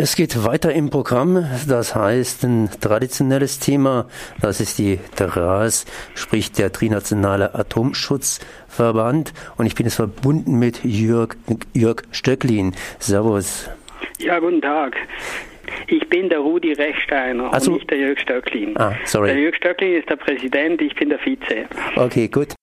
Es geht weiter im Programm. Das heißt, ein traditionelles Thema, das ist die DRAS, sprich der Trinationale Atomschutzverband. Und ich bin jetzt verbunden mit Jörg, Jörg Stöcklin. Servus. Ja, guten Tag. Ich bin der Rudi Rechsteiner also, und nicht der Jörg Stöcklin. Ah, sorry. Der Jörg Stöcklin ist der Präsident, ich bin der Vize. Okay, gut.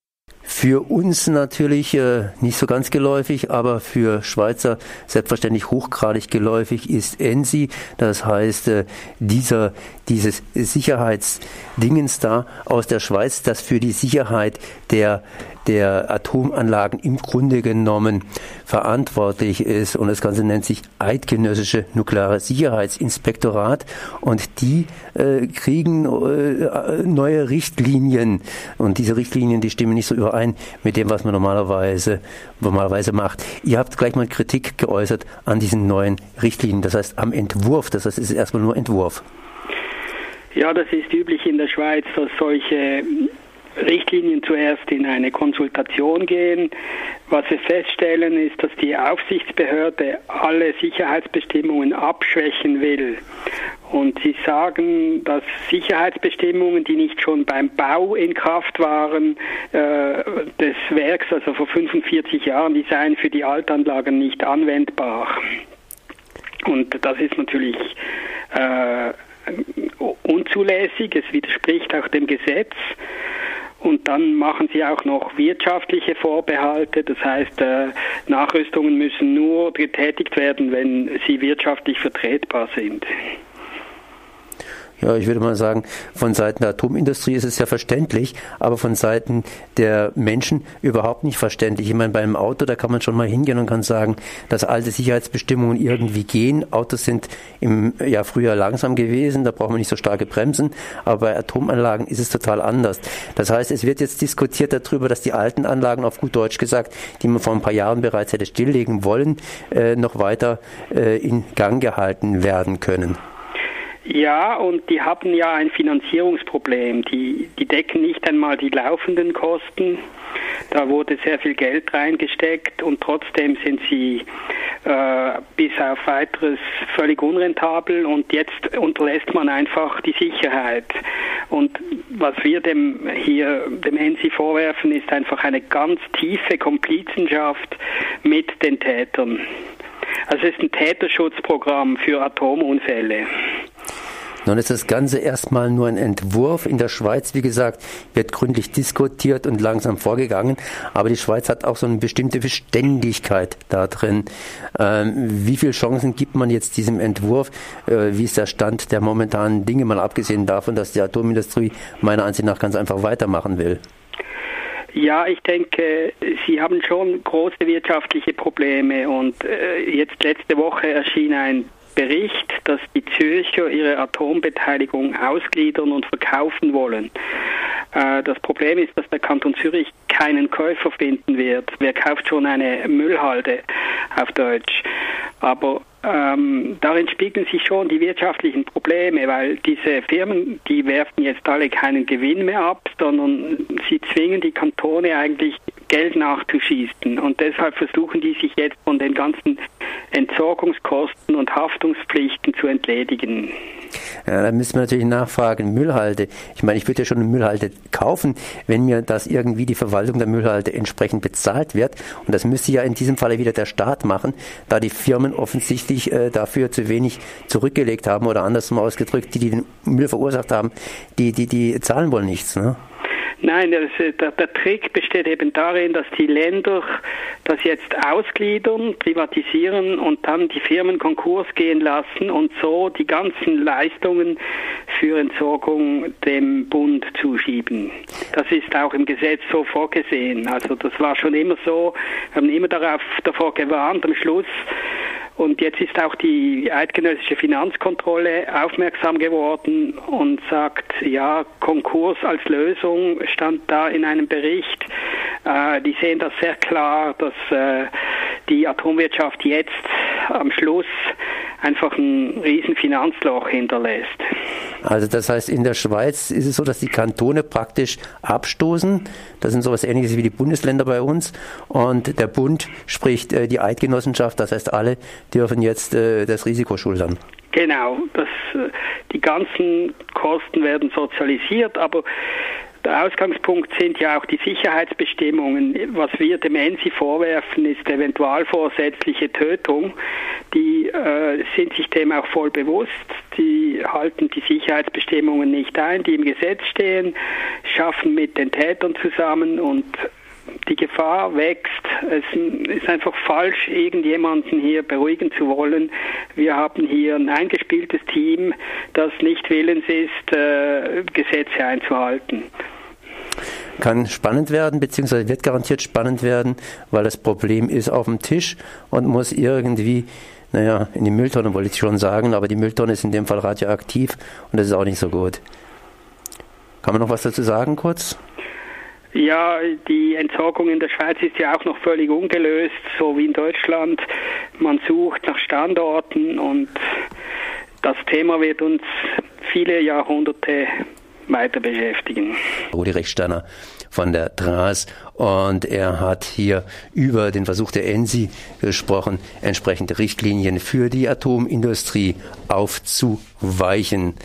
Für uns natürlich äh, nicht so ganz geläufig, aber für Schweizer selbstverständlich hochgradig geläufig ist ENSI. Das heißt, äh, dieser, dieses Sicherheitsdingens da aus der Schweiz, das für die Sicherheit der der Atomanlagen im Grunde genommen verantwortlich ist. Und das Ganze nennt sich Eidgenössische Nukleare Sicherheitsinspektorat. Und die äh, kriegen äh, neue Richtlinien. Und diese Richtlinien, die stimmen nicht so überein mit dem, was man normalerweise, normalerweise macht. Ihr habt gleich mal Kritik geäußert an diesen neuen Richtlinien. Das heißt, am Entwurf. Das heißt, es ist erstmal nur Entwurf. Ja, das ist üblich in der Schweiz, dass solche Richtlinien zuerst in eine Konsultation gehen. Was wir feststellen, ist, dass die Aufsichtsbehörde alle Sicherheitsbestimmungen abschwächen will. Und sie sagen, dass Sicherheitsbestimmungen, die nicht schon beim Bau in Kraft waren, äh, des Werks, also vor 45 Jahren, die seien für die Altanlagen nicht anwendbar. Und das ist natürlich äh, unzulässig, es widerspricht auch dem Gesetz. Und dann machen sie auch noch wirtschaftliche Vorbehalte. Das heißt, äh, Nachrüstungen müssen nur getätigt werden, wenn sie wirtschaftlich vertretbar sind. Ja, ich würde mal sagen, von Seiten der Atomindustrie ist es ja verständlich, aber von Seiten der Menschen überhaupt nicht verständlich. Ich meine, bei einem Auto, da kann man schon mal hingehen und kann sagen, dass alte Sicherheitsbestimmungen irgendwie gehen. Autos sind im ja früher langsam gewesen, da braucht man nicht so starke Bremsen, aber bei Atomanlagen ist es total anders. Das heißt, es wird jetzt diskutiert darüber, dass die alten Anlagen, auf gut Deutsch gesagt, die man vor ein paar Jahren bereits hätte stilllegen wollen, äh, noch weiter äh, in Gang gehalten werden können. Ja, und die haben ja ein Finanzierungsproblem. Die, die decken nicht einmal die laufenden Kosten. Da wurde sehr viel Geld reingesteckt und trotzdem sind sie äh, bis auf weiteres völlig unrentabel und jetzt unterlässt man einfach die Sicherheit. Und was wir dem hier dem ENSI vorwerfen, ist einfach eine ganz tiefe Komplizenschaft mit den Tätern. Also es ist ein Täterschutzprogramm für Atomunfälle. Nun ist das Ganze erstmal nur ein Entwurf. In der Schweiz, wie gesagt, wird gründlich diskutiert und langsam vorgegangen. Aber die Schweiz hat auch so eine bestimmte Beständigkeit da drin. Ähm, wie viele Chancen gibt man jetzt diesem Entwurf? Äh, wie ist der Stand der momentanen Dinge, mal abgesehen davon, dass die Atomindustrie meiner Ansicht nach ganz einfach weitermachen will? Ja, ich denke, Sie haben schon große wirtschaftliche Probleme und äh, jetzt letzte Woche erschien ein Bericht, dass die Zürcher ihre Atombeteiligung ausgliedern und verkaufen wollen. Äh, das Problem ist, dass der Kanton Zürich keinen Käufer finden wird. Wer kauft schon eine Müllhalde auf Deutsch? Aber ähm, darin spiegeln sich schon die wirtschaftlichen Probleme, weil diese Firmen, die werfen jetzt alle keinen Gewinn mehr ab, sondern sie zwingen die Kantone eigentlich Geld nachzuschießen. Und deshalb versuchen die sich jetzt von den ganzen Entsorgungskosten und Haftungspflichten zu entledigen. Ja, da müssen wir natürlich nachfragen, Müllhalde. Ich meine, ich würde ja schon eine Müllhalde kaufen, wenn mir das irgendwie die Verwaltung der Müllhalde entsprechend bezahlt wird. Und das müsste ja in diesem Falle wieder der Staat machen, da die Firmen offensichtlich äh, dafür zu wenig zurückgelegt haben oder andersrum ausgedrückt, die, die den Müll verursacht haben, die, die, die zahlen wohl nichts. Ne? Nein, das, der, der, Trick besteht eben darin, dass die Länder das jetzt ausgliedern, privatisieren und dann die Firmen Konkurs gehen lassen und so die ganzen Leistungen für Entsorgung dem Bund zuschieben. Das ist auch im Gesetz so vorgesehen. Also das war schon immer so. Wir haben immer darauf, davor gewarnt. Am Schluss und jetzt ist auch die eidgenössische Finanzkontrolle aufmerksam geworden und sagt, ja, Konkurs als Lösung stand da in einem Bericht. Äh, die sehen das sehr klar, dass äh, die Atomwirtschaft jetzt am Schluss einfach ein riesen Finanzloch hinterlässt. Also das heißt, in der Schweiz ist es so, dass die Kantone praktisch abstoßen. Das sind sowas ähnliches wie die Bundesländer bei uns. Und der Bund spricht äh, die Eidgenossenschaft, das heißt, alle dürfen jetzt äh, das Risiko schultern. Genau, das, äh, die ganzen Kosten werden sozialisiert, aber der Ausgangspunkt sind ja auch die Sicherheitsbestimmungen. Was wir dem ENSI vorwerfen, ist eventualvorsätzliche Tötung. Die äh, sind sich dem auch voll bewusst. Die halten die Sicherheitsbestimmungen nicht ein, die im Gesetz stehen, schaffen mit den Tätern zusammen und die Gefahr wächst. Es ist einfach falsch, irgendjemanden hier beruhigen zu wollen. Wir haben hier ein eingespieltes Team, das nicht willens ist, äh, Gesetze einzuhalten kann spannend werden, beziehungsweise wird garantiert spannend werden, weil das Problem ist auf dem Tisch und muss irgendwie, naja, in die Mülltonne wollte ich schon sagen, aber die Mülltonne ist in dem Fall radioaktiv und das ist auch nicht so gut. Kann man noch was dazu sagen kurz? Ja, die Entsorgung in der Schweiz ist ja auch noch völlig ungelöst, so wie in Deutschland. Man sucht nach Standorten und das Thema wird uns viele Jahrhunderte weiter beschäftigen. Rudi Rechsteiner von der TRAS und er hat hier über den Versuch der ENSI gesprochen, entsprechende Richtlinien für die Atomindustrie aufzuweichen.